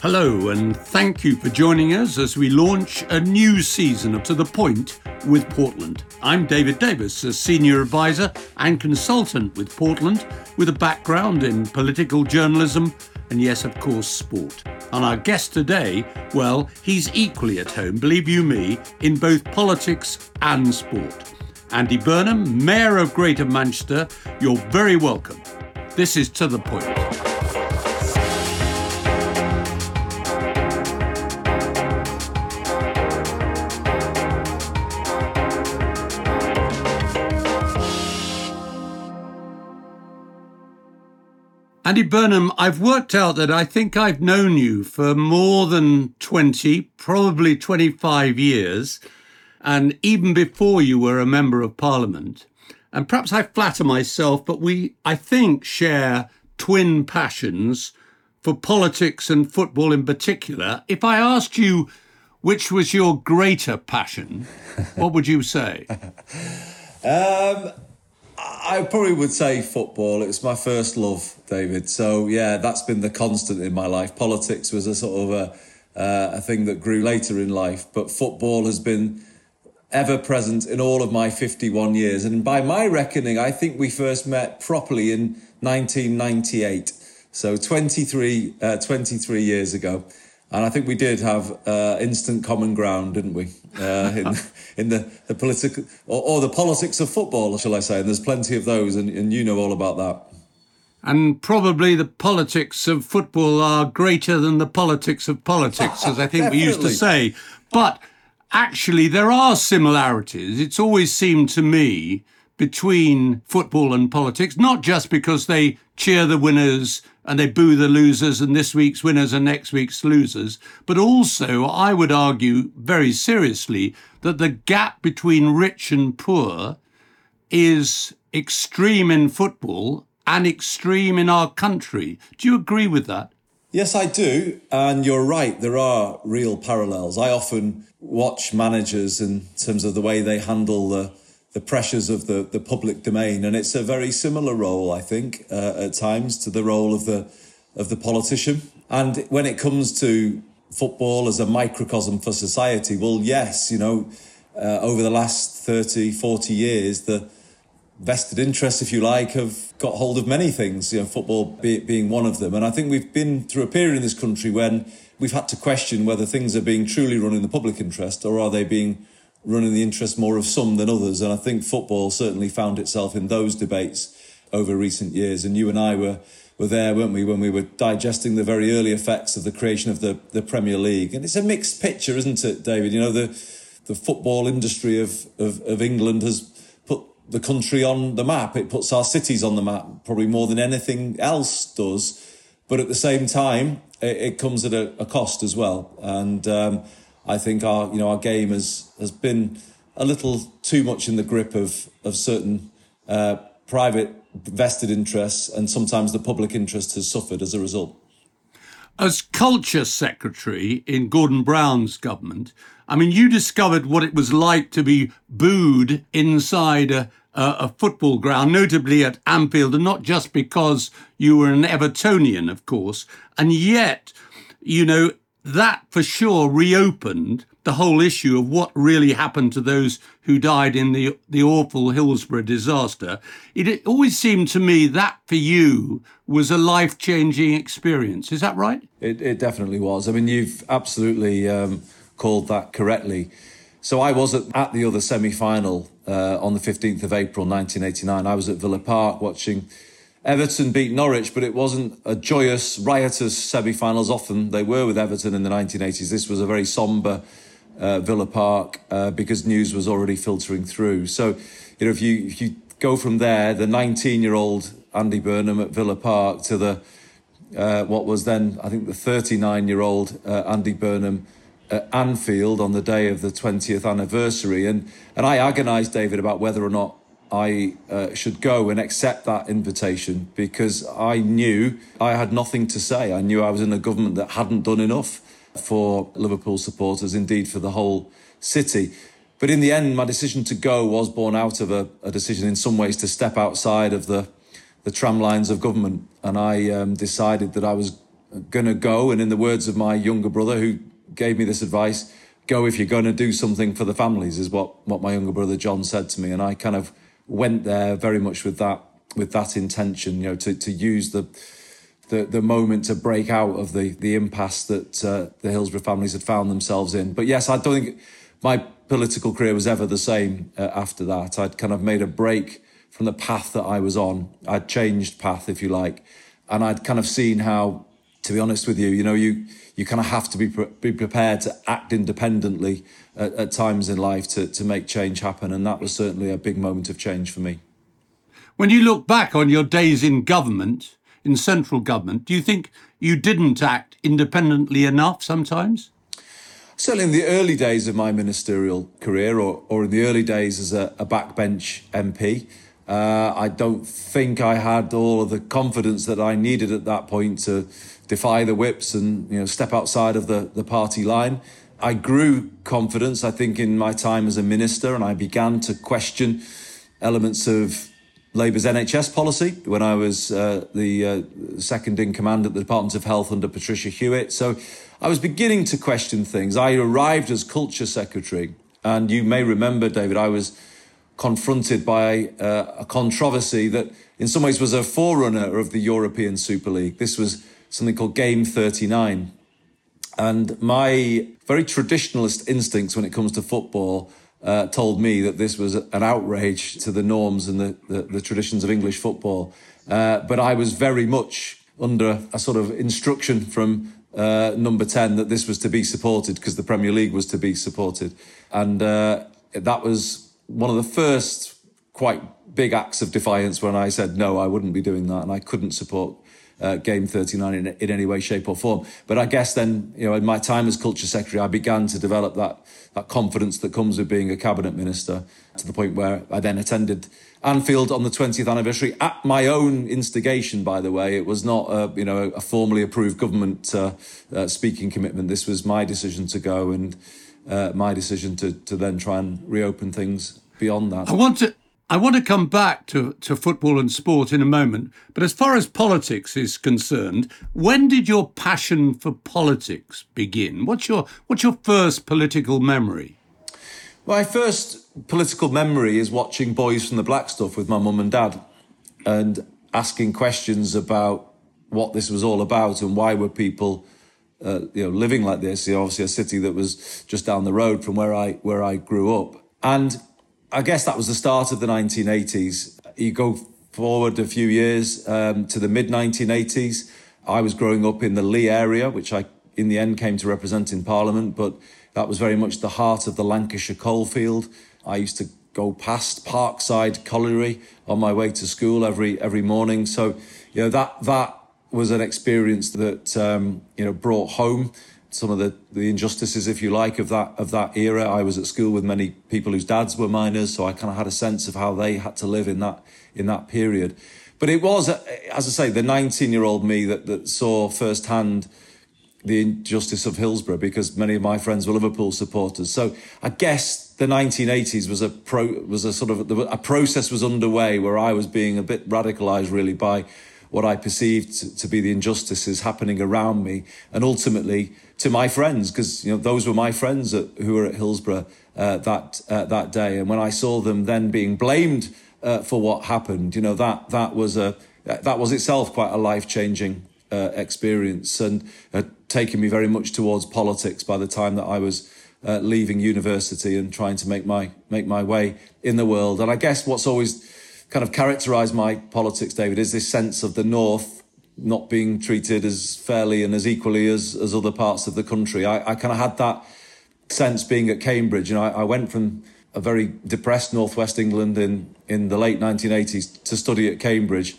Hello, and thank you for joining us as we launch a new season of To The Point with Portland. I'm David Davis, a senior advisor and consultant with Portland, with a background in political journalism and, yes, of course, sport. And our guest today, well, he's equally at home, believe you me, in both politics and sport. Andy Burnham, Mayor of Greater Manchester, you're very welcome. This is To The Point. Andy Burnham, I've worked out that I think I've known you for more than 20, probably 25 years, and even before you were a member of parliament. And perhaps I flatter myself, but we, I think, share twin passions for politics and football in particular. If I asked you which was your greater passion, what would you say? um, I probably would say football. It was my first love, David. So yeah, that's been the constant in my life. Politics was a sort of a, uh, a thing that grew later in life, but football has been ever present in all of my 51 years. And by my reckoning, I think we first met properly in 1998. So 23, uh, 23 years ago. And I think we did have uh, instant common ground, didn't we? Uh, in, in the, the political or, or, the politics of football, shall I say? And there's plenty of those, and, and you know all about that. And probably the politics of football are greater than the politics of politics, as I think we used to say. But actually, there are similarities. It's always seemed to me between football and politics, not just because they cheer the winners and they boo the losers, and this week's winners are next week's losers. But also, I would argue very seriously that the gap between rich and poor is extreme in football and extreme in our country. Do you agree with that? Yes, I do. And you're right, there are real parallels. I often watch managers in terms of the way they handle the the pressures of the, the public domain. And it's a very similar role, I think, uh, at times to the role of the of the politician. And when it comes to football as a microcosm for society, well, yes, you know, uh, over the last 30, 40 years, the vested interests, if you like, have got hold of many things, you know, football be, being one of them. And I think we've been through a period in this country when we've had to question whether things are being truly run in the public interest or are they being running the interest more of some than others. And I think football certainly found itself in those debates over recent years. And you and I were, were there, weren't we, when we were digesting the very early effects of the creation of the, the Premier League. And it's a mixed picture, isn't it, David? You know, the, the football industry of, of, of England has put the country on the map. It puts our cities on the map, probably more than anything else does. But at the same time, it, it comes at a, a, cost as well. And um, I think our you know our game has has been a little too much in the grip of of certain uh, private vested interests, and sometimes the public interest has suffered as a result. As culture secretary in Gordon Brown's government, I mean, you discovered what it was like to be booed inside a, a, a, football ground, notably at Anfield, and not just because you were an Evertonian, of course. And yet, you know, that for sure reopened the whole issue of what really happened to those who died in the the awful Hillsborough disaster. It, it always seemed to me that for you was a life changing experience. Is that right? It, it, definitely was. I mean, you've absolutely um, called that correctly. So I was at, at the other semi final uh, on the 15th of April 1989. I was at Villa Park watching Everton beat Norwich, but it wasn't a joyous, riotous semi-finals. Often they were with Everton in the 1980s. This was a very sombre uh, Villa Park uh, because news was already filtering through. So, you know, if you if you go from there, the 19-year-old Andy Burnham at Villa Park to the uh, what was then I think the 39-year-old uh, Andy Burnham at Anfield on the day of the 20th anniversary, and and I agonised David about whether or not I uh, should go and accept that invitation because I knew I had nothing to say. I knew I was in a government that hadn't done enough for Liverpool supporters, indeed for the whole city. But in the end, my decision to go was born out of a, a decision in some ways to step outside of the, the tram lines of government. And I um, decided that I was going to go, and in the words of my younger brother who gave me this advice, go if you're going to do something for the families, is what, what my younger brother John said to me. And I kind of went there very much with that with that intention, you know, to, to use the, the the moment to break out of the the impasse that uh, the Hillsborough families had found themselves in. But yes, I don't think my political career was ever the same uh, after that. I'd kind of made a break from the path that I was on. I'd changed path, if you like, and I'd kind of seen how, to be honest with you, you know, you you kind of have to be pre- be prepared to act independently at, at times in life to to make change happen, and that was certainly a big moment of change for me. When you look back on your days in government, in central government, do you think you didn't act independently enough sometimes? Certainly in the early days of my ministerial career, or, or in the early days as a, a backbench MP, uh, I don't think I had all of the confidence that I needed at that point to defy the whips and you know step outside of the, the party line. I grew confidence, I think, in my time as a minister, and I began to question elements of Labour's NHS policy when I was uh, the uh, second in command at the Department of Health under Patricia Hewitt. So I was beginning to question things. I arrived as Culture Secretary, and you may remember, David, I was confronted by uh, a controversy that in some ways was a forerunner of the European Super League. This was something called Game 39. And my very traditionalist instincts when it comes to football uh, told me that this was an outrage to the norms and the, the, the traditions of English football. Uh, but I was very much under a sort of instruction from uh, number 10 that this was to be supported because the Premier League was to be supported. And uh, that was one of the first quite big acts of defiance when I said, no, I wouldn't be doing that and I couldn't support uh, Game 39 in, in any way, shape, or form. But I guess then, you know, in my time as culture secretary, I began to develop that that confidence that comes with being a cabinet minister to the point where I then attended Anfield on the 20th anniversary at my own instigation. By the way, it was not a, you know a formally approved government uh, uh, speaking commitment. This was my decision to go and uh, my decision to to then try and reopen things beyond that. I want to I want to come back to, to football and sport in a moment, but as far as politics is concerned, when did your passion for politics begin? What's your what's your first political memory? My first political memory is watching Boys from the Black Stuff with my mum and dad and asking questions about what this was all about and why were people uh, you know living like this. You know, obviously a city that was just down the road from where I where I grew up. And I guess that was the start of the 1980s. You go forward a few years um, to the mid 1980s. I was growing up in the Leigh area, which I, in the end, came to represent in Parliament, but that was very much the heart of the Lancashire coalfield. I used to go past Parkside Colliery on my way to school every every morning. So, you know that that was an experience that um, you know brought home some of the, the injustices, if you like, of that of that era. I was at school with many people whose dads were miners, so I kind of had a sense of how they had to live in that in that period. But it was, as I say, the 19 year old me that, that saw firsthand the injustice of Hillsborough because many of my friends were Liverpool supporters. So I guess the 1980s was a pro was a sort of a process was underway where I was being a bit radicalized really by what I perceived to be the injustices happening around me, and ultimately to my friends, because you know those were my friends at, who were at Hillsborough uh, that uh, that day, and when I saw them then being blamed uh, for what happened, you know that that was a that was itself quite a life changing uh, experience, and had taken me very much towards politics by the time that I was. Uh, leaving university and trying to make my make my way in the world, and I guess what's always kind of characterised my politics, David, is this sense of the North not being treated as fairly and as equally as, as other parts of the country. I, I kind of had that sense being at Cambridge. You know, I, I went from a very depressed northwest England in, in the late 1980s to study at Cambridge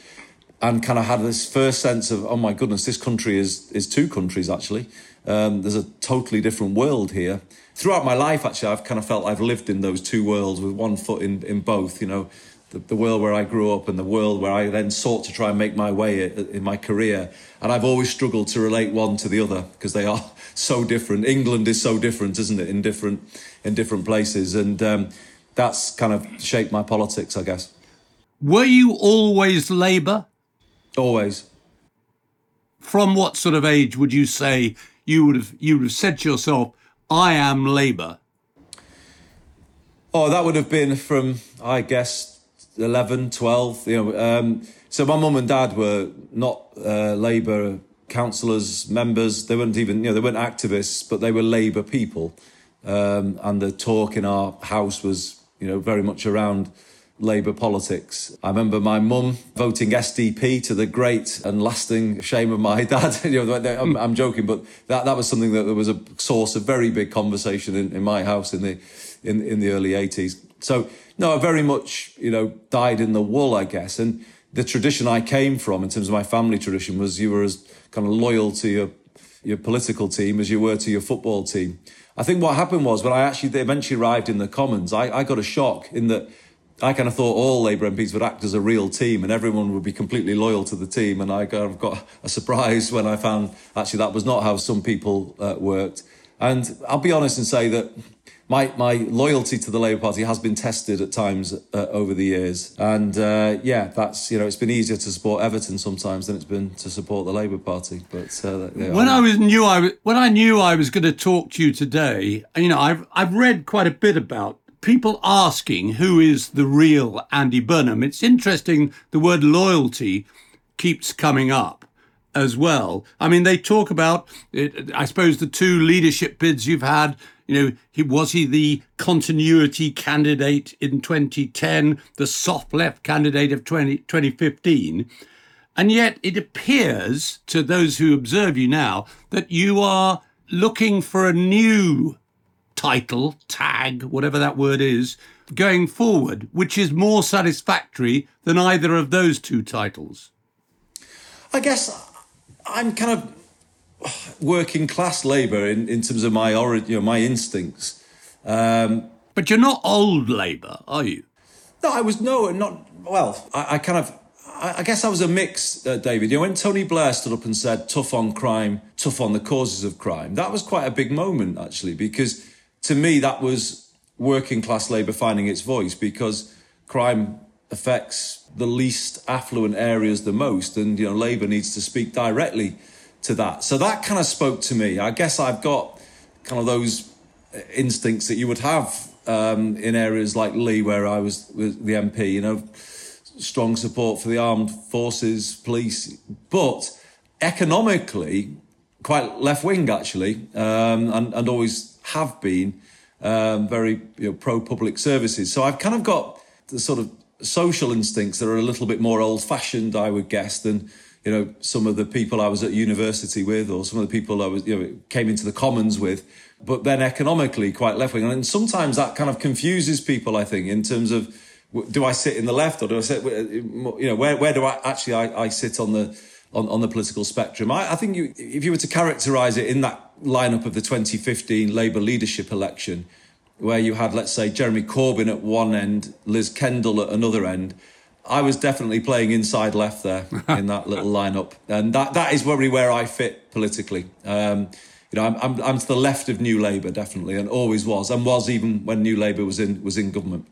and kind of had this first sense of, oh my goodness, this country is, is two countries actually. Um, there's a totally different world here. Throughout my life, actually, I've kind of felt I've lived in those two worlds with one foot in, in both. You know, the, the, world where I grew up and the world where I then sought to try and make my way in my career. And I've always struggled to relate one to the other because they are so different. England is so different, isn't it, in different in different places, and um, that's kind of shaped my politics, I guess. Were you always Labour? Always. from what sort of age would you say you would have you would have said to yourself, "I am Labour"? Oh, that would have been from I guess 11, 12. You know, um, so my mum and dad were not uh, Labour councillors, members. They weren't even you know they weren't activists, but they were Labour people. Um, and the talk in our house was you know very much around Labour politics. I remember my mum voting SDP to the great and lasting shame of my dad. you know, I'm, I'm, joking, but that, that was something that was a source of very big conversation in, in my house in the in in the early 80s. So no, I very much you know dyed in the wool, I guess. And the tradition I came from, in terms of my family tradition, was you were as kind of loyal to your your political team as you were to your football team. I think what happened was when I actually eventually arrived in the Commons, I, I got a shock in that I kind of thought all Labour MPs would act as a real team and everyone would be completely loyal to the team. And I kind of got a surprise when I found actually that was not how some people uh, worked. And I'll be honest and say that my, my loyalty to the Labour Party has been tested at times uh, over the years. And uh, yeah, that's, you know, it's been easier to support Everton sometimes than it's been to support the Labour Party. But uh, yeah, when I, was knew I was, when I knew I was going to talk to you today, you know, I've, I've read quite a bit about people asking who is the real Andy Burnham. It's interesting the word loyalty keeps coming up as well. I mean, they talk about, it, I suppose, the two leadership bids you've had. You know, he, was he the continuity candidate in 2010, the soft left candidate of 20, 2015? And yet it appears to those who observe you now that you are looking for a new title, tag, whatever that word is, going forward, which is more satisfactory than either of those two titles? I guess I'm kind of working class Labour in, in terms of my origin, you know, my instincts. Um, but you're not old Labour, are you? No, I was no, not well. I, I kind of I guess I was a mix, uh, David. You know, when Tony Blair stood up and said, tough on crime, tough on the causes of crime, that was quite a big moment, actually, because to me, that was working class Labour finding its voice because crime affects the least affluent areas the most, and you know Labour needs to speak directly to that. So that kind of spoke to me. I guess I've got kind of those instincts that you would have um, in areas like Leigh, where I was the MP. You know, strong support for the armed forces, police, but economically quite left wing actually, um, and, and always have been um, very you know, pro public services. So I've kind of got the sort of social instincts that are a little bit more old fashioned, I would guess, than you know some of the people I was at university with, or some of the people I was you know came into the commons with. But then economically, quite left wing, and sometimes that kind of confuses people. I think in terms of do I sit in the left or do I sit you know where where do I actually I, I sit on the on, on the political spectrum. I, I think you, if you were to characterise it in that lineup of the 2015 Labour leadership election, where you had, let's say, Jeremy Corbyn at one end, Liz Kendall at another end, I was definitely playing inside left there in that little lineup, and that that is probably where I fit politically. Um, you know, I'm, I'm, I'm to the left of New Labour definitely, and always was, and was even when New Labour was in was in government.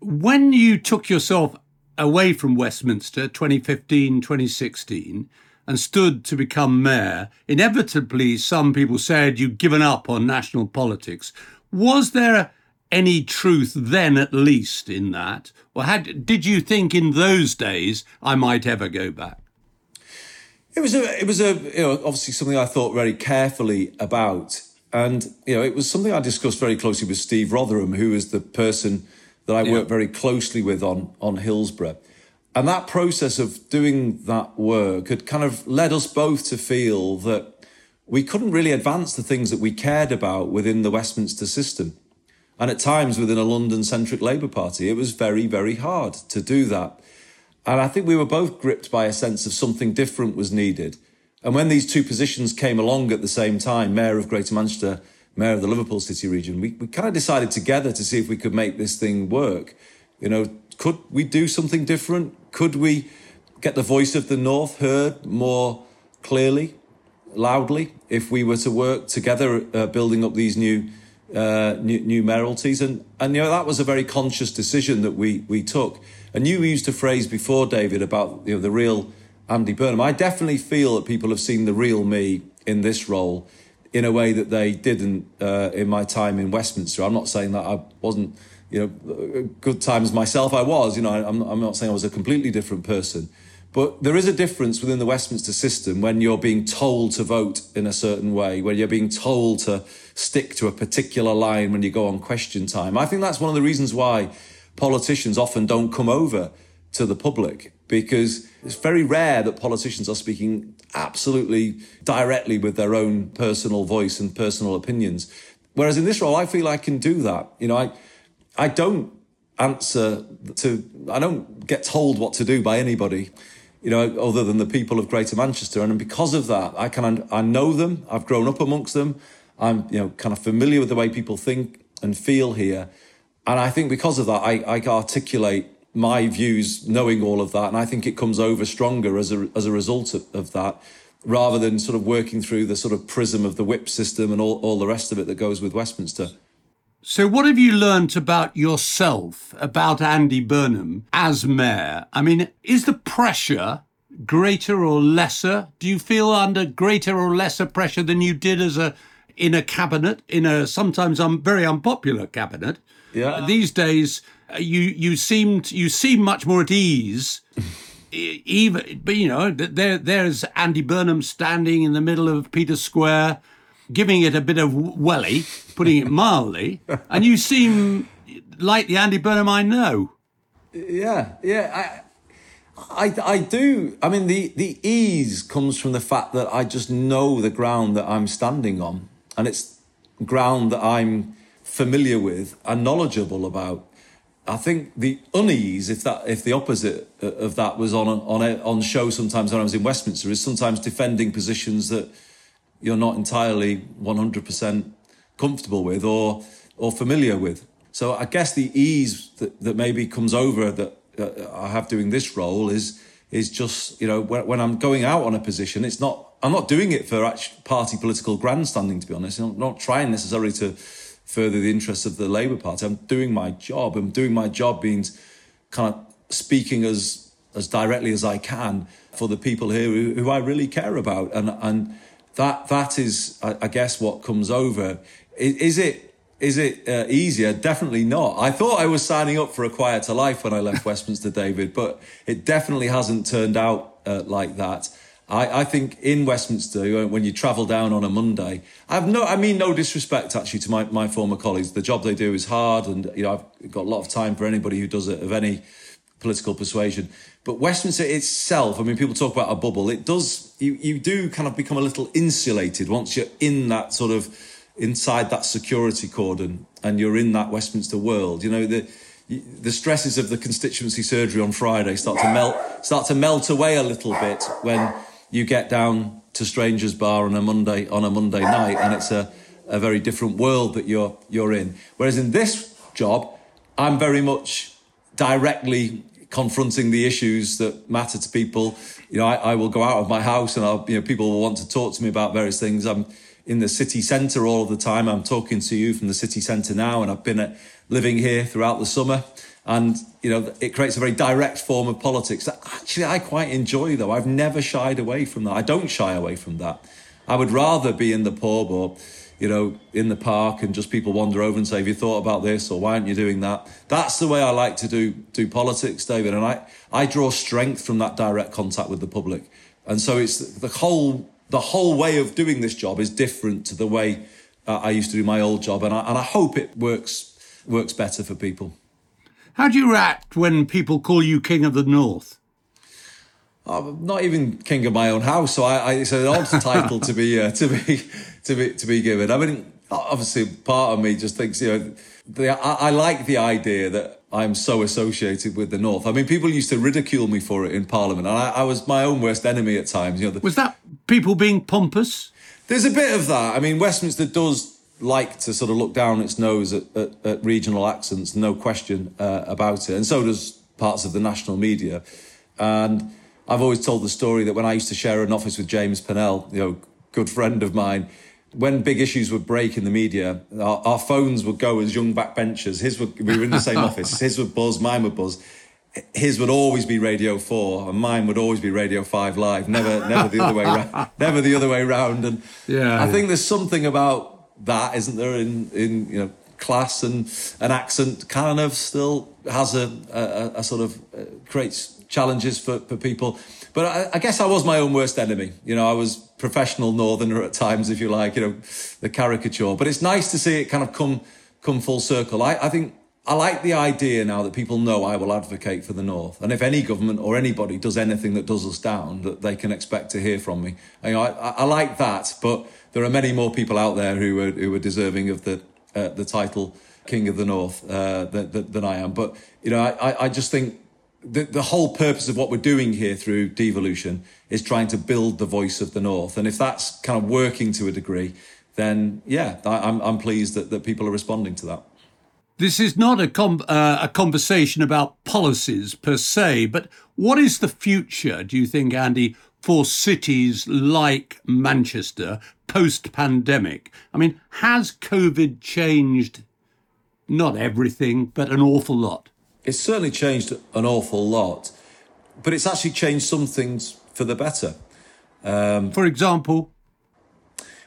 When you took yourself away from Westminster 2015, 2016 and stood to become mayor, inevitably some people said you'd given up on national politics. Was there any truth then, at least, in that? Or had, did you think in those days I might ever go back? It was a, it was a, you know, obviously something I thought very carefully about. And, you know, it was something I discussed very closely with Steve Rotheram, who is the person that I yeah. worked very closely with on, on Hillsborough. And that process of doing that work had kind of led us both to feel that we couldn't really advance the things that we cared about within the Westminster system. And at times within a London centric Labour Party, it was very, very hard to do that. And I think we were both gripped by a sense of something different was needed. And when these two positions came along at the same time, Mayor of Greater Manchester mayor of the Liverpool City region, we, we kind of decided together to see if we could make this thing work. You know, could we do something different? Could we get the voice of the North heard more clearly, loudly, if we were to work together, uh, building up these new, uh, new, new mayoralties? And, and, you know, that was a very conscious decision that we, we took. And you used a phrase before, David, about, you know, the real Andy Burnham. I definitely feel that people have seen the real me in this role in a way that they didn't uh, in my time in Westminster. I'm not saying that I wasn't, you know, good times myself. I was, you know, I'm, I'm not saying I was a completely different person. But there is a difference within the Westminster system when you're being told to vote in a certain way, when you're being told to stick to a particular line when you go on question time. I think that's one of the reasons why politicians often don't come over to the public because it's very rare that politicians are speaking absolutely directly with their own personal voice and personal opinions. Whereas in this role, I feel I can do that. You know, I, I don't answer to, I don't get told what to do by anybody you know, other than the people of Greater Manchester. And because of that, I can I know them. I've grown up amongst them. I'm you know kind of familiar with the way people think and feel here, and I think because of that, I, I articulate my views, knowing all of that, and I think it comes over stronger as a as a result of, of that, rather than sort of working through the sort of prism of the whip system and all, all the rest of it that goes with Westminster. So, what have you learnt about yourself, about Andy Burnham as mayor? I mean, is the pressure greater or lesser? Do you feel under greater or lesser pressure than you did as a in a cabinet, in a sometimes um, very unpopular cabinet? Yeah. These days, uh, you you seemed you seem much more at ease. Even, but you know, there there's Andy Burnham standing in the middle of Peter Square giving it a bit of welly, putting it mildly, and you seem like the Andy Burnham I know. Yeah, yeah, I, I, I do. I mean, the the ease comes from the fact that I just know the ground that I'm standing on, and it's ground that I'm familiar with and knowledgeable about. I think the unease, if that, if the opposite uh, of that was on on on show sometimes when I was in Westminster, is sometimes defending positions that you're not entirely 100% comfortable with or or familiar with. So I guess the ease that, that maybe comes over that uh, I have doing this role is is just you know when, when, I'm going out on a position, it's not I'm not doing it for party political grandstanding. To be honest, I'm not trying necessarily to further the interests of the Labour Party. I'm doing my job. I'm doing my job means kind of speaking as as directly as I can for the people here who, who I really care about and and that that is, I, I guess, what comes over. Is, is it is it uh, easier? Definitely not. I thought I was signing up for a quieter life when I left Westminster, David, but it definitely hasn't turned out uh, like that. I, I, think in Westminster, when you travel down on a Monday, I've no, I mean no disrespect actually to my, my former colleagues. The job they do is hard, and you know I've got a lot of time for anybody who does it of any political persuasion. But Westminster itself, I mean, people talk about a bubble. It does, you, you do kind of become a little insulated once you're in that sort of, inside that security cordon and you're in that Westminster world. You know, the, the stresses of the constituency surgery on Friday start to melt, start to melt away a little bit when you get down to Strangers Bar on a Monday, on a Monday night and it's a, a very different world that you're, you're in. Whereas in this job, I'm very much directly confronting the issues that matter to people. You know, I, I will go out of my house and I'll, you know, people will want to talk to me about various things. I'm in the city centre all of the time. I'm talking to you from the city centre now, and I've been at, living here throughout the summer. And, you know, it creates a very direct form of politics that actually I quite enjoy, though. I've never shied away from that. I don't shy away from that. I would rather be in the pub or you know, in the park and just people wander over and say, Have you thought about this or why aren't you doing that? That's the way I like to do do politics, David. And I, I draw strength from that direct contact with the public. And so it's the whole the whole way of doing this job is different to the way uh, I used to do my old job. And I, and I hope it works works better for people. How do you react when people call you King of the North? I'm not even king of my own house, so I, I, it's an odd title to be uh, to be to be to be given. I mean, obviously, part of me just thinks, you know, the, I, I, like the idea that I'm so associated with the North. I mean, people used to ridicule me for it in Parliament, and I, I was my own worst enemy at times. You know, the, was that people being pompous? There's a bit of that. I mean, Westminster does like to sort of look down its nose at, at, at regional accents, no question uh, about it, and so does parts of the national media. And I've always told the story that when I used to share an office with James Purnell, you know, good friend of mine, when big issues would break in the media, our, our phones would go as young backbenchers. His would, we were in the same office. His would buzz, mine would buzz. his would always be Radio Four, and mine would always be Radio Five Live. Never, never the other way around. Never the other way around. And yeah, I think there's something about that, isn't there? In in you know class and an accent kind of still has a a, a sort of uh, creates challenges for, for people. But I, I, guess I was my own worst enemy. You know, I was professional northerner at times, if you like. You know, the caricature. But it's nice to see it kind of come come full circle. I, I think I like the idea now that people know I will advocate for the North. And if any government or anybody does anything that does us down, that they can expect to hear from me. You know, I, I like that, but there are many more people out there who are, who are deserving of the, uh, the title King of the North uh, than, than, I am. But, you know, I, I just think the, the whole purpose of what we're doing here through devolution is trying to build the voice of the North. And if that's kind of working to a degree, then yeah, I, I'm, I'm pleased that, that people are responding to that. This is not a, com- uh, a conversation about policies per se, but what is the future, do you think, Andy, for cities like Manchester post pandemic? I mean, has COVID changed not everything, but an awful lot? It's certainly changed an awful lot, but it's actually changed some things for the better. Um, for example?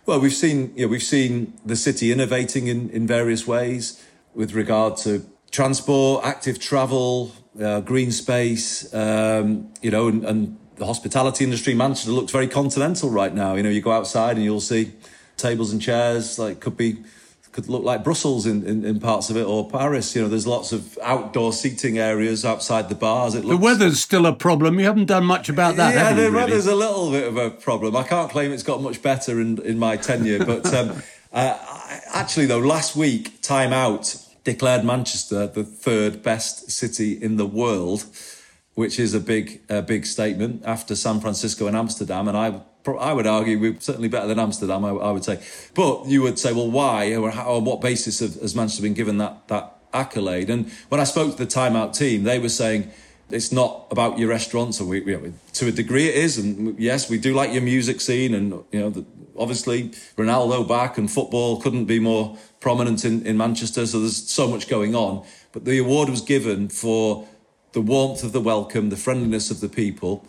Well, we've seen, you know, we've seen the city innovating in, in various ways with regard to transport, active travel, uh, green space, um, you know, and, and, the hospitality industry. Manchester looks very continental right now. You know, you go outside and you'll see tables and chairs like could be could look like Brussels in, in, in, parts of it or Paris. You know, there's lots of outdoor seating areas outside the bars. It looks... The weather's still a problem. You haven't done much about that. Yeah, the weather's a little bit of a problem. I can't claim it's got much better in, in my tenure, but um, uh, actually, though, last week, Time Out declared Manchester the third best city in the world, which is a big, a big statement after San Francisco and Amsterdam. And I, I would argue we're certainly better than Amsterdam. I, I would say, but you would say, well, why or how, on what basis has Manchester been given that that accolade? And when I spoke to the Time Out team, they were saying it's not about your restaurants, or we, we, to a degree it is. And yes, we do like your music scene, and you know, the, obviously Ronaldo back and football couldn't be more prominent in, in Manchester, so there's so much going on. But the award was given for the warmth of the welcome, the friendliness of the people,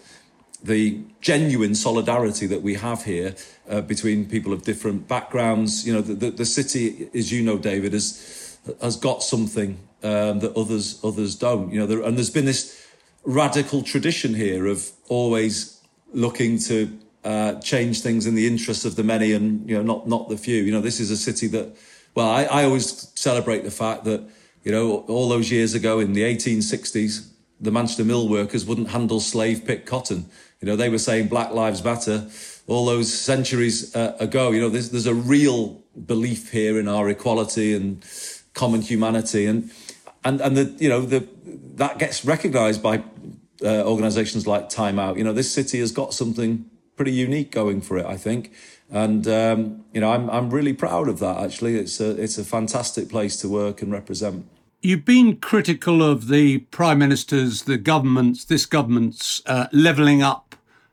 the genuine solidarity that we have here uh, between people of different backgrounds. You know, the, the, the, city, as you know, David, has has got something um, that others others don't. You know, there, and there's been this radical tradition here of always looking to uh, change things in the interests of the many and you know not not the few. You know, this is a city that well, I, I always celebrate the fact that, you know, all those years ago in the 1860s, the Manchester mill workers wouldn't handle slave picked cotton. You know, they were saying Black Lives Matter all those centuries uh, ago. You know, there's, there's a real belief here in our equality and common humanity. And, and, and the, you know, the, that gets recognized by uh, organizations like Time Out. You know, this city has got something pretty unique going for it, I think and um, you know I'm I'm really proud of that. Actually, it's a it's a fantastic place to work and represent. You've been critical of the prime minister's, the government's, this government's uh, levelling up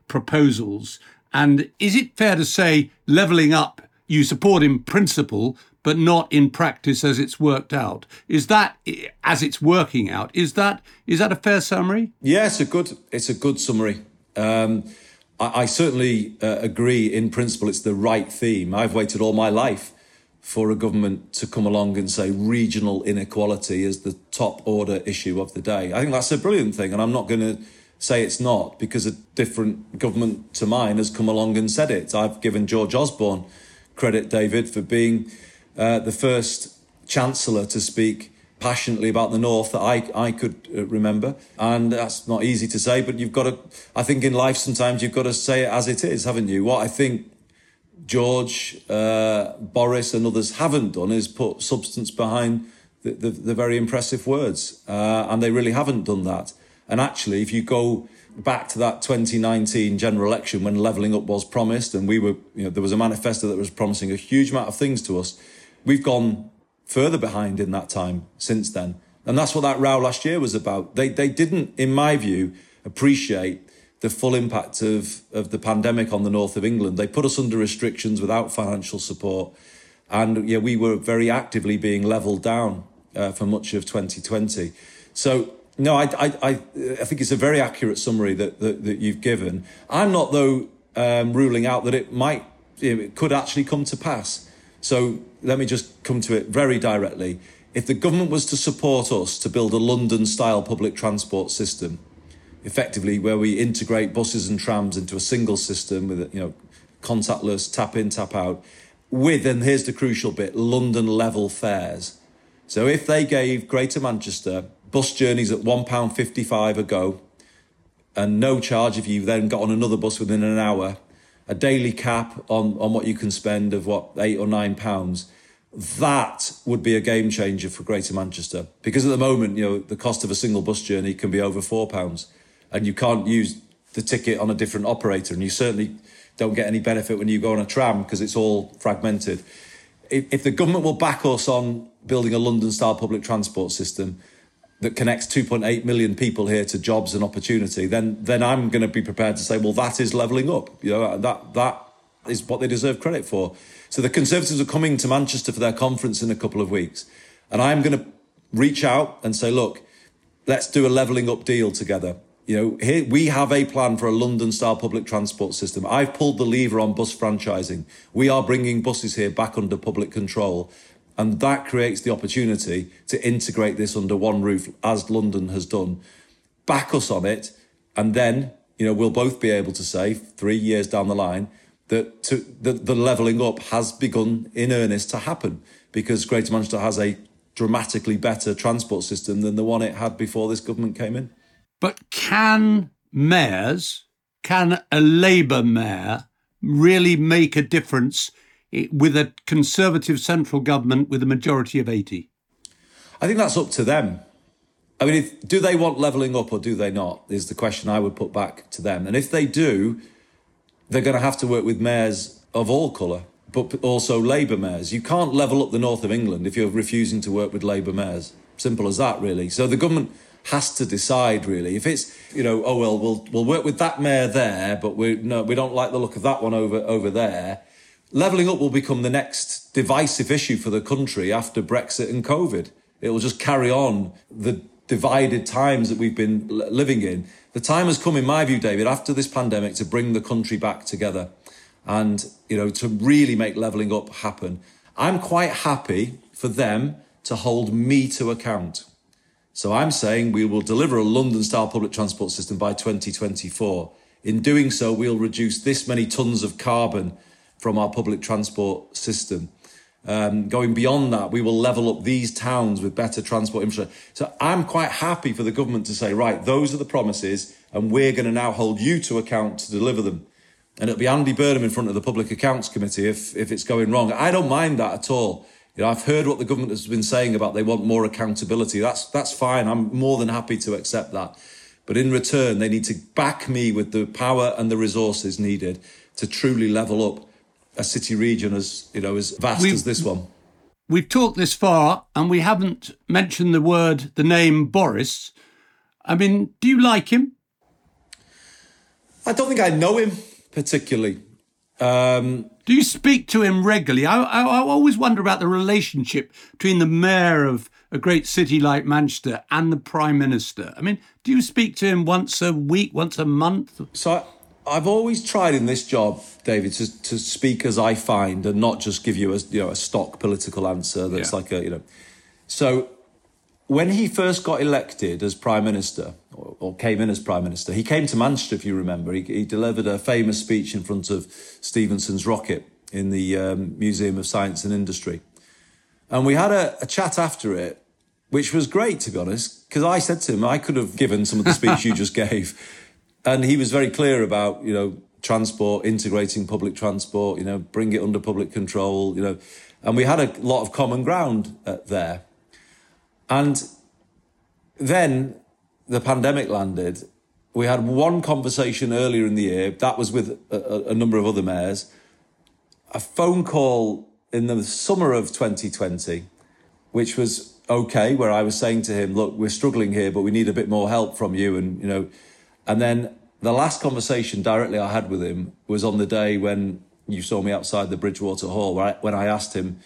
proposals, and is it fair to say levelling up you support in principle, but not in practice as it's worked out? Is that as it's working out? Is that is that a fair summary? Yeah, it's a good it's a good summary. Um, I, I certainly uh, agree in principle it's the right theme. I've waited all my life for a government to come along and say regional inequality is the top order issue of the day. I think that's a brilliant thing, and I'm not going to say it's not because a different government to mine has come along and said it. I've given George Osborne credit, David, for being uh, the first chancellor to speak passionately about the North that I, I could uh, remember. And that's not easy to say, but you've got to, I think in life sometimes you've got to say it as it is, haven't you? What I think George, uh, Boris, and others haven't done is put substance behind the, the, the very impressive words. Uh, and they really haven't done that. And actually, if you go back to that 2019 general election when levelling up was promised, and we were, you know, there was a manifesto that was promising a huge amount of things to us, we've gone further behind in that time since then. And that's what that row last year was about. They, they didn't, in my view, appreciate the full impact of, of the pandemic on the north of England. They put us under restrictions without financial support. And yeah, we were very actively being levelled down uh, for much of 2020. So No, I, I, I, I think it's a very accurate summary that, that, that you've given. I'm not, though, um, ruling out that it might, it could actually come to pass. So let me just come to it very directly. If the government was to support us to build a London style public transport system, effectively where we integrate buses and trams into a single system with, you know, contactless, tap in, tap out, with, and here's the crucial bit, London level fares. So if they gave Greater Manchester bus journeys at £1.55 a go, and no charge if you then got on another bus within an hour, a daily cap on, on what you can spend of what, eight or nine pounds, that would be a game changer for Greater Manchester. Because at the moment, you know, the cost of a single bus journey can be over four pounds, and you can't use the ticket on a different operator, and you certainly don't get any benefit when you go on a tram because it's all fragmented. If, if the government will back us on building a London style public transport system, that connects 2.8 million people here to jobs and opportunity, then then I'm going to be prepared to say, well, that is levelling up. You know, that that is what they deserve credit for. So the Conservatives are coming to Manchester for their conference in a couple of weeks, and I'm going to reach out and say, look, let's do a levelling up deal together. You know, here we have a plan for a London-style public transport system. I've pulled the lever on bus franchising. We are bringing buses here back under public control, and that creates the opportunity to integrate this under one roof, as London has done. Back us on it. And then, you know, we'll both be able to say three years down the line that to, the, the levelling up has begun in earnest to happen because Greater Manchester has a dramatically better transport system than the one it had before this government came in. But can mayors, can a Labour mayor really make a difference with a Conservative central government with a majority of 80? I think that's up to them. I mean, if, do they want levelling up or do they not? Is the question I would put back to them. And if they do, they're going to have to work with mayors of all colour, but also Labour mayors. You can't level up the north of England if you're refusing to work with Labour mayors. Simple as that, really. So the government has to decide really. If it's you know, oh well, we'll we'll work with that mayor there, but we no, we don't like the look of that one over over there. Levelling up will become the next divisive issue for the country after Brexit and COVID. It will just carry on the divided times that we've been living in. The time has come, in my view, David, after this pandemic to bring the country back together and, you know, to really make levelling up happen. I'm quite happy for them to hold me to account. So I'm saying we will deliver a London style public transport system by 2024. In doing so, we'll reduce this many tons of carbon from our public transport system. Um, going beyond that, we will level up these towns with better transport infrastructure. So I'm quite happy for the government to say, right, those are the promises, and we're going to now hold you to account to deliver them. And it'll be Andy Burnham in front of the Public Accounts Committee if, if it's going wrong. I don't mind that at all. You know, I've heard what the government has been saying about they want more accountability. That's that's fine. I'm more than happy to accept that. But in return, they need to back me with the power and the resources needed to truly level up a city region as you know as vast we've, as this one. We've talked this far, and we haven't mentioned the word, the name Boris. I mean, do you like him? I don't think I know him particularly. Um, do you speak to him regularly? I, I, I, always wonder about the relationship between the mayor of a great city like Manchester and the prime minister. I mean, do you speak to him once a week, once a month? So I've always tried in this job, David, to, to speak as I find and not just give you a you know a stock political answer that's yeah. like a you know. So when he first got elected as prime minister or, or, came in as prime minister, he came to Manchester. If you remember, he, he delivered a famous speech in front of Stephenson's rocket in the um, Museum of Science and Industry, and we had a, a chat after it, which was great to be honest, because I said to him, I could have given some of the speech you just gave and he was very clear about you know transport, integrating public transport, you know, bring it under public control, you know, and we had a lot of common ground uh, there. And then the pandemic landed. We had one conversation earlier in the year. That was with a, a number of other mayors. A phone call in the summer of 2020, which was okay, where I was saying to him, "Look, we're struggling here, but we need a bit more help from you." And you know, and then the last conversation directly I had with him was on the day when you saw me outside the Bridgewater Hall, where I, when I asked him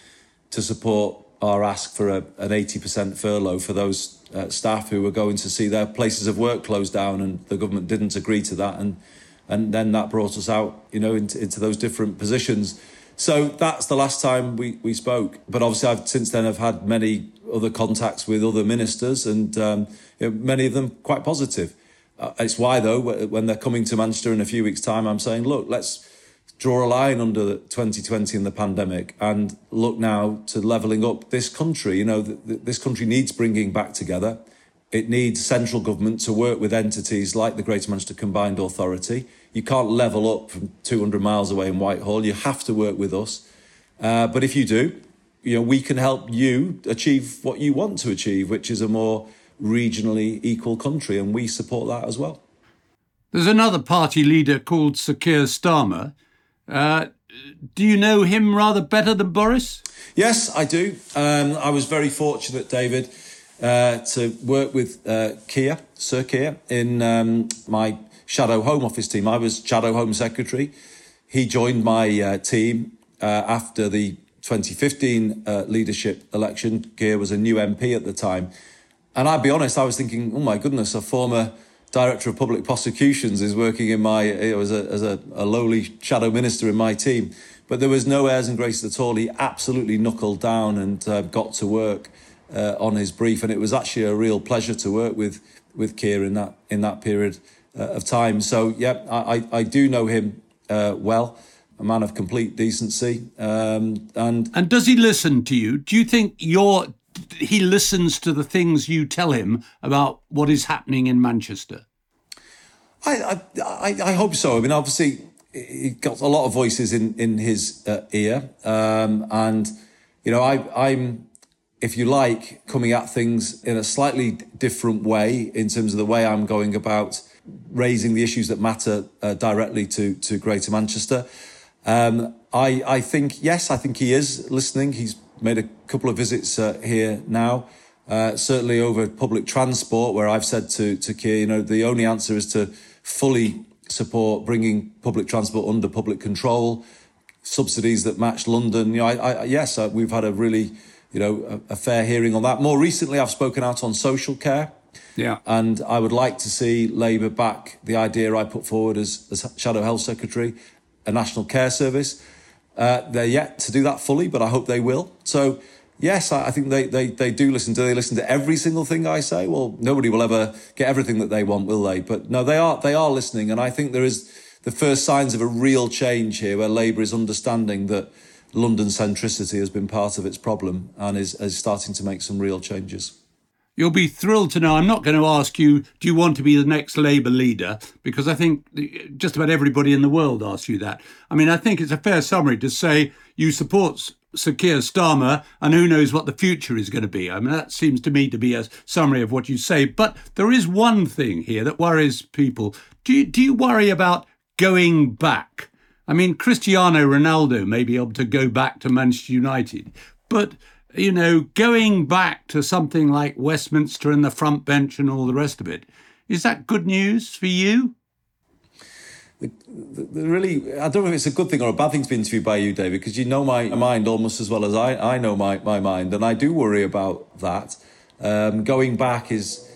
to support our ask for a, an 80% furlough for those uh, staff who were going to see their places of work closed down, and the government didn't agree to that, and and then that brought us out, you know, into, into those different positions. So that's the last time we, we spoke. But obviously, I've since then have had many other contacts with other ministers, and um, you know, many of them quite positive. Uh, it's why, though, when they're coming to Manchester in a few weeks' time, I'm saying, look, let's draw a line under 2020 and the pandemic and look now to levelling up this country. You know, th- th- this country needs bringing back together. It needs central government to work with entities like the Greater Manchester Combined Authority. You can't level up from 200 miles away in Whitehall. You have to work with us. Uh, but if you do, you know, we can help you achieve what you want to achieve, which is a more regionally equal country, and we support that as well. There's another party leader called Sir Keir Starmer. Uh, do you know him rather better than Boris? Yes, I do. Um, I was very fortunate, David, uh, to work with uh, Keir, Sir Keir, in um, my Shadow Home Office team. I was Shadow Home Secretary. He joined my uh, team uh, after the 2015 uh, leadership election. Keir was a new MP at the time. And I'd be honest, I was thinking, oh my goodness, a former director of public prosecutions is working in my, as, a, as a, a lowly shadow minister in my team. But there was no airs and graces at all. He absolutely knuckled down and uh, got to work uh, on his brief. And it was actually a real pleasure to work with, with Keir in that, in that period uh, of time. So, yeah, I, I do know him uh, well a man of complete decency. Um, and and does he listen to you? Do you think you're he listens to the things you tell him about what is happening in Manchester? I, I, I hope so. I mean, obviously, he got a lot of voices in in his uh, ear, um, and you know, I, I'm, if you like, coming at things in a slightly different way in terms of the way I'm going about raising the issues that matter uh, directly to to Greater Manchester. Um, I I think yes, I think he is listening. He's made a couple of visits uh, here now. Uh, certainly over public transport, where I've said to to Keir, you know, the only answer is to fully support bringing public transport under public control, subsidies that match London. You know, I, I, yes, uh, we've had a really, you know, a, a, fair hearing on that. More recently, I've spoken out on social care. Yeah. And I would like to see Labour back the idea I put forward as, as Shadow Health Secretary, a national care service. Uh, they're yet to do that fully, but I hope they will. So, yes, I, I think they, they, they do listen. Do they listen to every single thing I say? Well, nobody will ever get everything that they want, will they? But no, they are they are listening, and I think there is the first signs of a real change here, where Labour is understanding that London centricity has been part of its problem and is, is starting to make some real changes. You'll be thrilled to know I'm not going to ask you, do you want to be the next Labour leader? Because I think just about everybody in the world asks you that. I mean, I think it's a fair summary to say you support Sir Keir Starmer, and who knows what the future is going to be. I mean, that seems to me to be a summary of what you say. But there is one thing here that worries people. Do you, do you worry about going back? I mean, Cristiano Ronaldo may be able to go back to Manchester United, but you know, going back to something like Westminster and the front bench and all the rest of it, is that good news for you? The, the, the really, I don't know if it's a good thing or a bad thing to be interviewed by you, David, because you know my mind almost as well as I, I know my, my mind, and I do worry about that. Um, going back is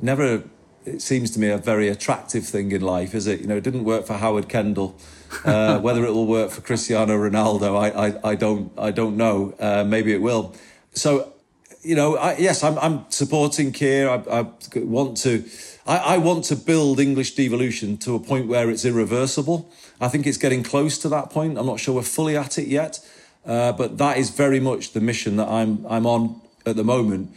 never, it seems to me, a very attractive thing in life, is it? You know, it didn't work for Howard Kendall. Uh, whether it will work for Cristiano Ronaldo, I, I, I don't I don't know. Uh, maybe it will. So, you know, I, yes, I'm, I'm supporting Keir. I, I want to. I, I, want to build English devolution to a point where it's irreversible. I think it's getting close to that point. I'm not sure we're fully at it yet, uh, but that is very much the mission that I'm I'm on at the moment.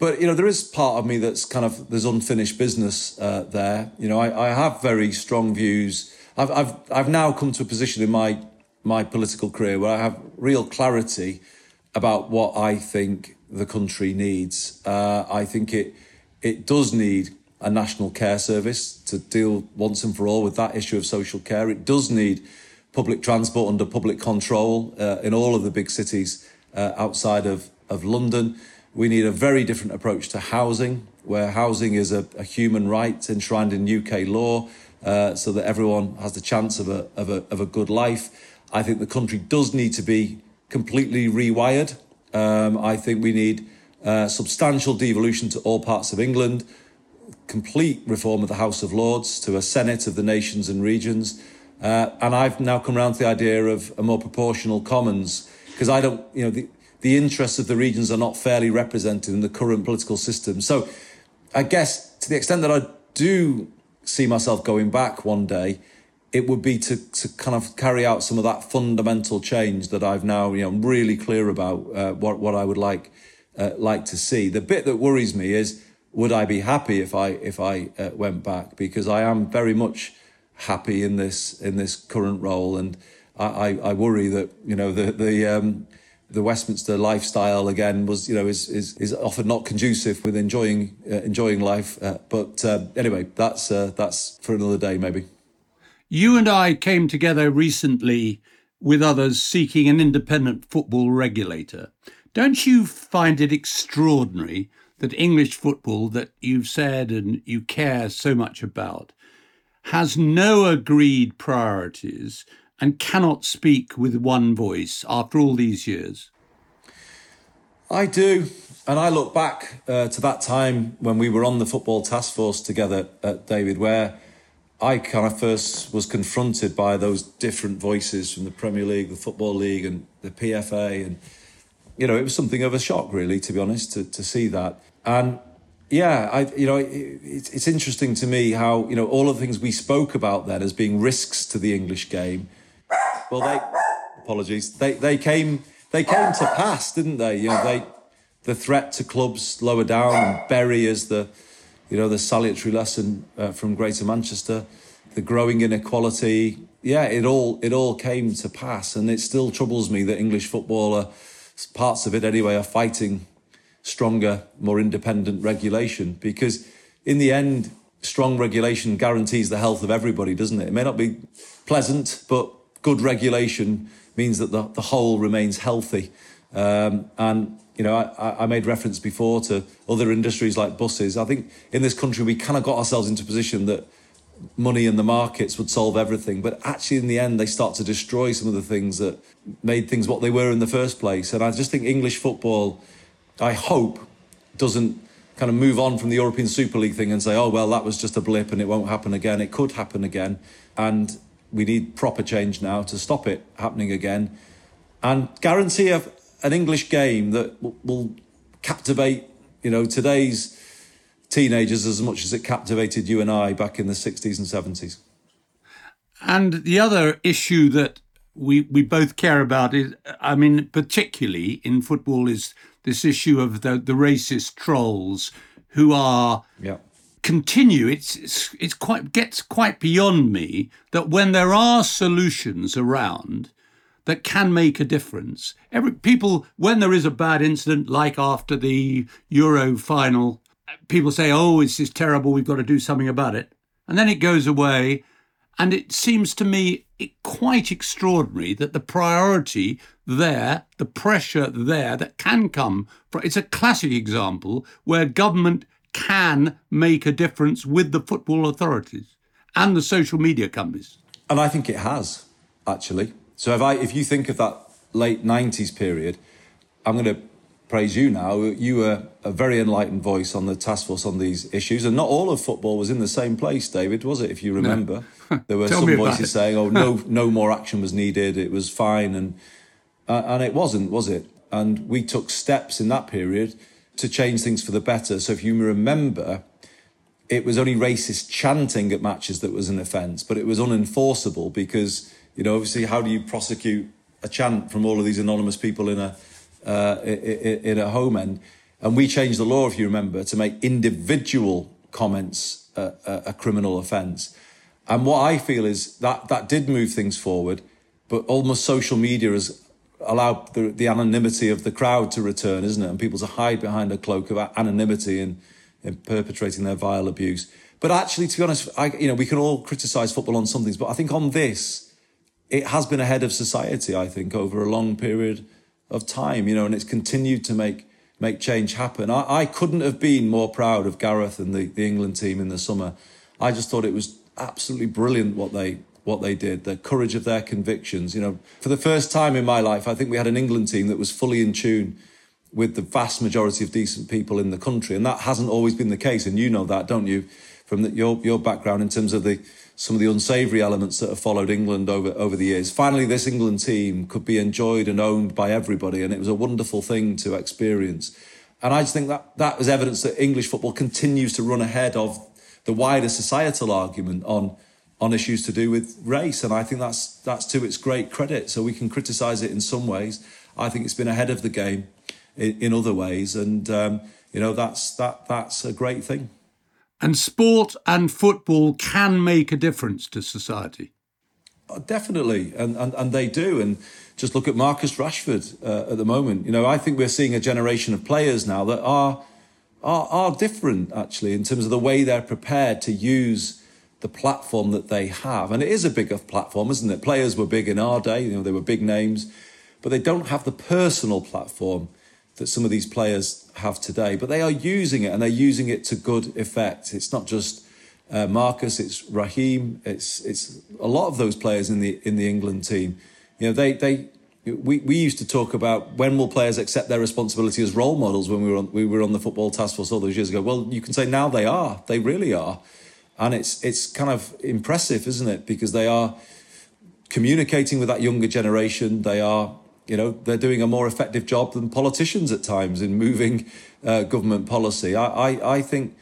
But you know, there is part of me that's kind of there's unfinished business uh, there. You know, I, I have very strong views I've, I've, I've now come to a position in my, my political career where I have real clarity about what I think the country needs. Uh, I think it, it does need a national care service to deal once and for all with that issue of social care. It does need public transport under public control uh, in all of the big cities uh, outside of, of London. We need a very different approach to housing, where housing is a, a human right enshrined in UK law uh, so that everyone has the chance of a, of, a, of a good life. I think the country does need to be completely rewired Um, I think we need uh, substantial devolution to all parts of England, complete reform of the House of Lords to a Senate of the nations and regions. Uh, and I've now come around to the idea of a more proportional Commons because I don't, you know, the, the interests of the regions are not fairly represented in the current political system. So I guess to the extent that I do see myself going back one day, it would be to, to kind of carry out some of that fundamental change that I've now, you know, really clear about uh, what, what I would like, uh, like to see. The bit that worries me is, would I be happy if I, if I uh, went back? Because I am very much happy in this, in this current role. And I, I, I worry that, you know, the, the, um, the Westminster lifestyle again was, you know, is is, is often not conducive with enjoying uh, enjoying life. Uh, but uh, anyway, that's uh, that's for another day, maybe. You and I came together recently with others seeking an independent football regulator. Don't you find it extraordinary that English football, that you've said and you care so much about, has no agreed priorities and cannot speak with one voice after all these years? I do. And I look back uh, to that time when we were on the football task force together at David, where I kind of first was confronted by those different voices from the Premier League, the Football League, and the PFA. And, you know, it was something of a shock, really, to be honest, to, to see that. And yeah, I, you know, it, it's interesting to me how, you know, all of the things we spoke about then as being risks to the English game well, they apologies. They they came they came to pass, didn't they? You know, they the threat to clubs lower down and Bury as the you know the salutary lesson uh, from Greater Manchester, the growing inequality. Yeah, it all it all came to pass, and it still troubles me that English footballer parts of it anyway are fighting stronger, more independent regulation because in the end, strong regulation guarantees the health of everybody, doesn't it? It may not be pleasant, but good regulation means that the, the whole remains healthy. Um, and, you know, I, I made reference before to other industries like buses. I think in this country, we kind of got ourselves into a position that money and the markets would solve everything. But actually, in the end, they start to destroy some of the things that made things what they were in the first place. And I just think English football, I hope, doesn't kind of move on from the European Super League thing and say, oh, well, that was just a blip and it won't happen again. It could happen again. And we need proper change now to stop it happening again and guarantee a, an English game that will, will captivate, you know, today's teenagers as much as it captivated you and I back in the 60s and 70s. And the other issue that we, we both care about is, I mean, particularly in football, is this issue of the, the racist trolls who are yeah continue it's, it's it's quite gets quite beyond me that when there are solutions around that can make a difference every people when there is a bad incident like after the euro final people say oh this is terrible we've got to do something about it. And then it goes away and it seems to me quite extraordinary that the priority there the pressure there that can come from it's a classic example where government can make a difference with the football authorities and the social media companies. And I think it has, actually. So if I if you think of that late 90s period, I'm going to praise you now. You were a very enlightened voice on the task force on these issues, and not all of football was in the same place, David, was it? If you remember, no. there were some voices saying, "Oh, no, no more action was needed. It was fine," and uh, and it wasn't, was it? And we took steps in that period to change things for the better. So if you remember, it was only racist chanting at matches that was an offence, but it was unenforceable because, you know, obviously, how do you prosecute a chant from all of these anonymous people in a uh, in a home end? And we changed the law, if you remember, to make individual comments a, a, a criminal offence. And what I feel is that that did move things forward, but almost social media has allow the, the anonymity of the crowd to return, isn't it? And people to hide behind a cloak of anonymity and, and perpetrating their vile abuse. But actually, to be honest, I, you know, we can all criticise football on some things, but I think on this, it has been ahead of society. I think over a long period of time, you know, and it's continued to make make change happen. I, I couldn't have been more proud of Gareth and the, the England team in the summer. I just thought it was absolutely brilliant what they what they did, the courage of their convictions. You know, for the first time in my life, I think we had an England team that was fully in tune with the vast majority of decent people in the country, and that hasn't always been the case. And you know that, don't you, from the, your your background in terms of the some of the unsavoury elements that have followed England over over the years. Finally, this England team could be enjoyed and owned by everybody, and it was a wonderful thing to experience. And I just think that that was evidence that English football continues to run ahead of the wider societal argument on on issues to do with race. And I think that's that's to its great credit. So we can criticise it in some ways. I think it's been ahead of the game in, in other ways, and um, you know that's that that's a great thing. And sport and football can make a difference to society. Uh, definitely, and, and and they do. And just look at Marcus Rashford uh, at the moment. You know, I think we're seeing a generation of players now that are are, are different actually in terms of the way they're prepared to use the platform that they have. And it is a bigger platform, isn't it? Players were big in our day, you know, they were big names, but they don't have the personal platform that some of these players have today. But they are using it and they're using it to good effect. It's not just uh, Marcus, it's Raheem, it's it's a lot of those players in the in the England team. You know, they they we, we used to talk about when will players accept their responsibility as role models when we were on we were on the football task force all those years ago. Well, you can say now they are. They really are. And it's it's kind of impressive, isn't it? Because they are communicating with that younger generation. They are, you know, they're doing a more effective job than politicians at times in moving uh, government policy. I, I, I think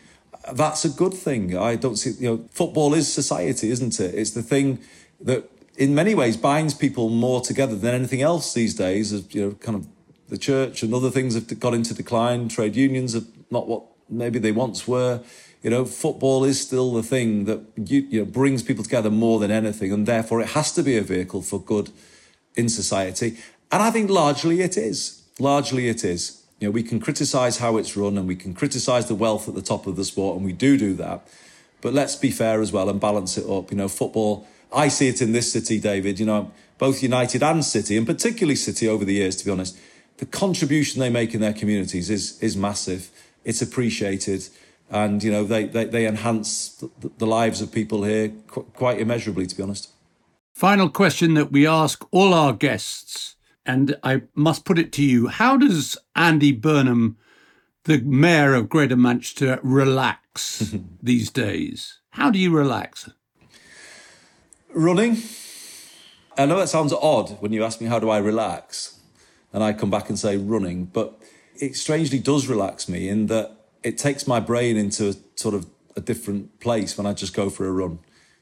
that's a good thing. I don't see, you know, football is society, isn't it? It's the thing that in many ways binds people more together than anything else these days. As you know, kind of the church and other things have got into decline. Trade unions are not what maybe they once were. You know, football is still the thing that you, you know brings people together more than anything, and therefore it has to be a vehicle for good in society. And I think largely it is. Largely it is. You know, we can criticise how it's run, and we can criticise the wealth at the top of the sport, and we do do that. But let's be fair as well and balance it up. You know, football I see it in this city, David, you know, both United and City, and particularly City over the years, to be honest. The contribution they make in their communities is, is massive. It's appreciated. And, you know, they, they, they enhance the, the lives of people here qu- quite immeasurably, to be honest. Final question that we ask all our guests, and I must put it to you. How does Andy Burnham, the Mayor of Greater Manchester, relax these days? How do you relax? Running. I know that sounds odd when you ask me how do I relax, and I come back and say running, but it strangely does relax me in that it takes my brain into a sort of a different place when I just go for a run.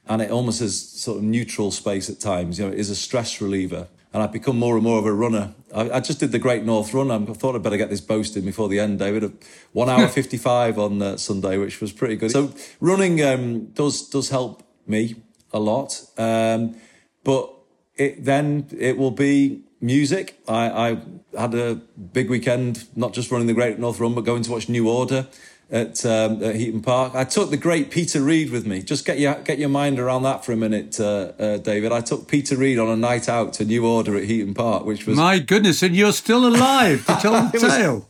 And it almost is sort of neutral space at times. You know, it is a stress reliever. And I've become more and more of a runner. I, I just did the Great North Run. I thought I'd better get this boasted before the end, David. One hour 55 on uh, Sunday, which was pretty good. So running um, does does help me a lot. Um, but it, then it will be music. I, I, had a big weekend, not just running the Great North Run, but going to watch New Order at, um, at Heaton Park. I took the great Peter Reid with me. Just get your get your mind around that for a minute, uh, uh, David. I took Peter Reid on a night out to New Order at Heaton Park, which was my goodness, and you're still alive to tell the tale.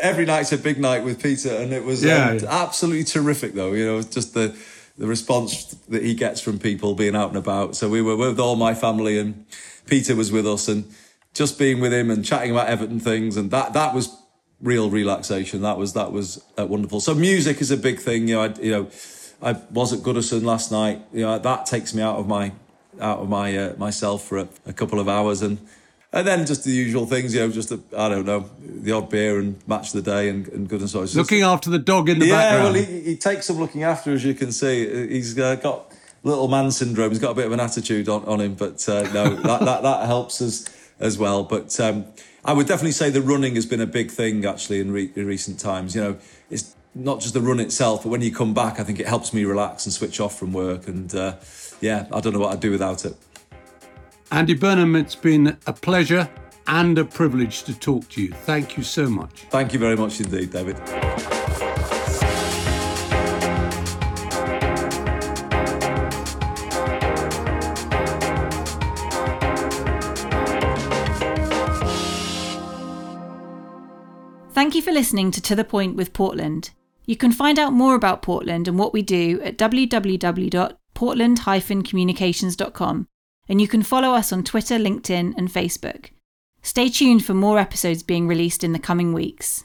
every night's a big night with Peter, and it was yeah, um, absolutely terrific. Though you know, just the the response that he gets from people being out and about. So we were with all my family and Peter was with us and just being with him and chatting about Everton things. And that, that was real relaxation. That was, that was uh, wonderful. So music is a big thing. You know, I, you know, I was at Goodison last night. You know, that takes me out of my, out of my, uh, myself for a, a couple of hours and, and then just the usual things, you know, just I don't know, the odd beer and match of the day and, and goodness knows. Looking after the dog in the yeah, background. Yeah, well, he, he, takes some looking after, as you can see. He's uh, got little man syndrome. He's got a bit of an attitude on, on him, but uh, no, that, that that helps us as well. But um, I would definitely say the running has been a big thing actually in, re- in recent times. You know, it's not just the run itself, but when you come back, I think it helps me relax and switch off from work. And uh, yeah, I don't know what I'd do without it. Andy Burnham, it's been a pleasure and a privilege to talk to you. Thank you so much. Thank you very much indeed, David. Thank you for listening to To The Point with Portland. You can find out more about Portland and what we do at www.portland-communications.com and you can follow us on Twitter, LinkedIn, and Facebook. Stay tuned for more episodes being released in the coming weeks.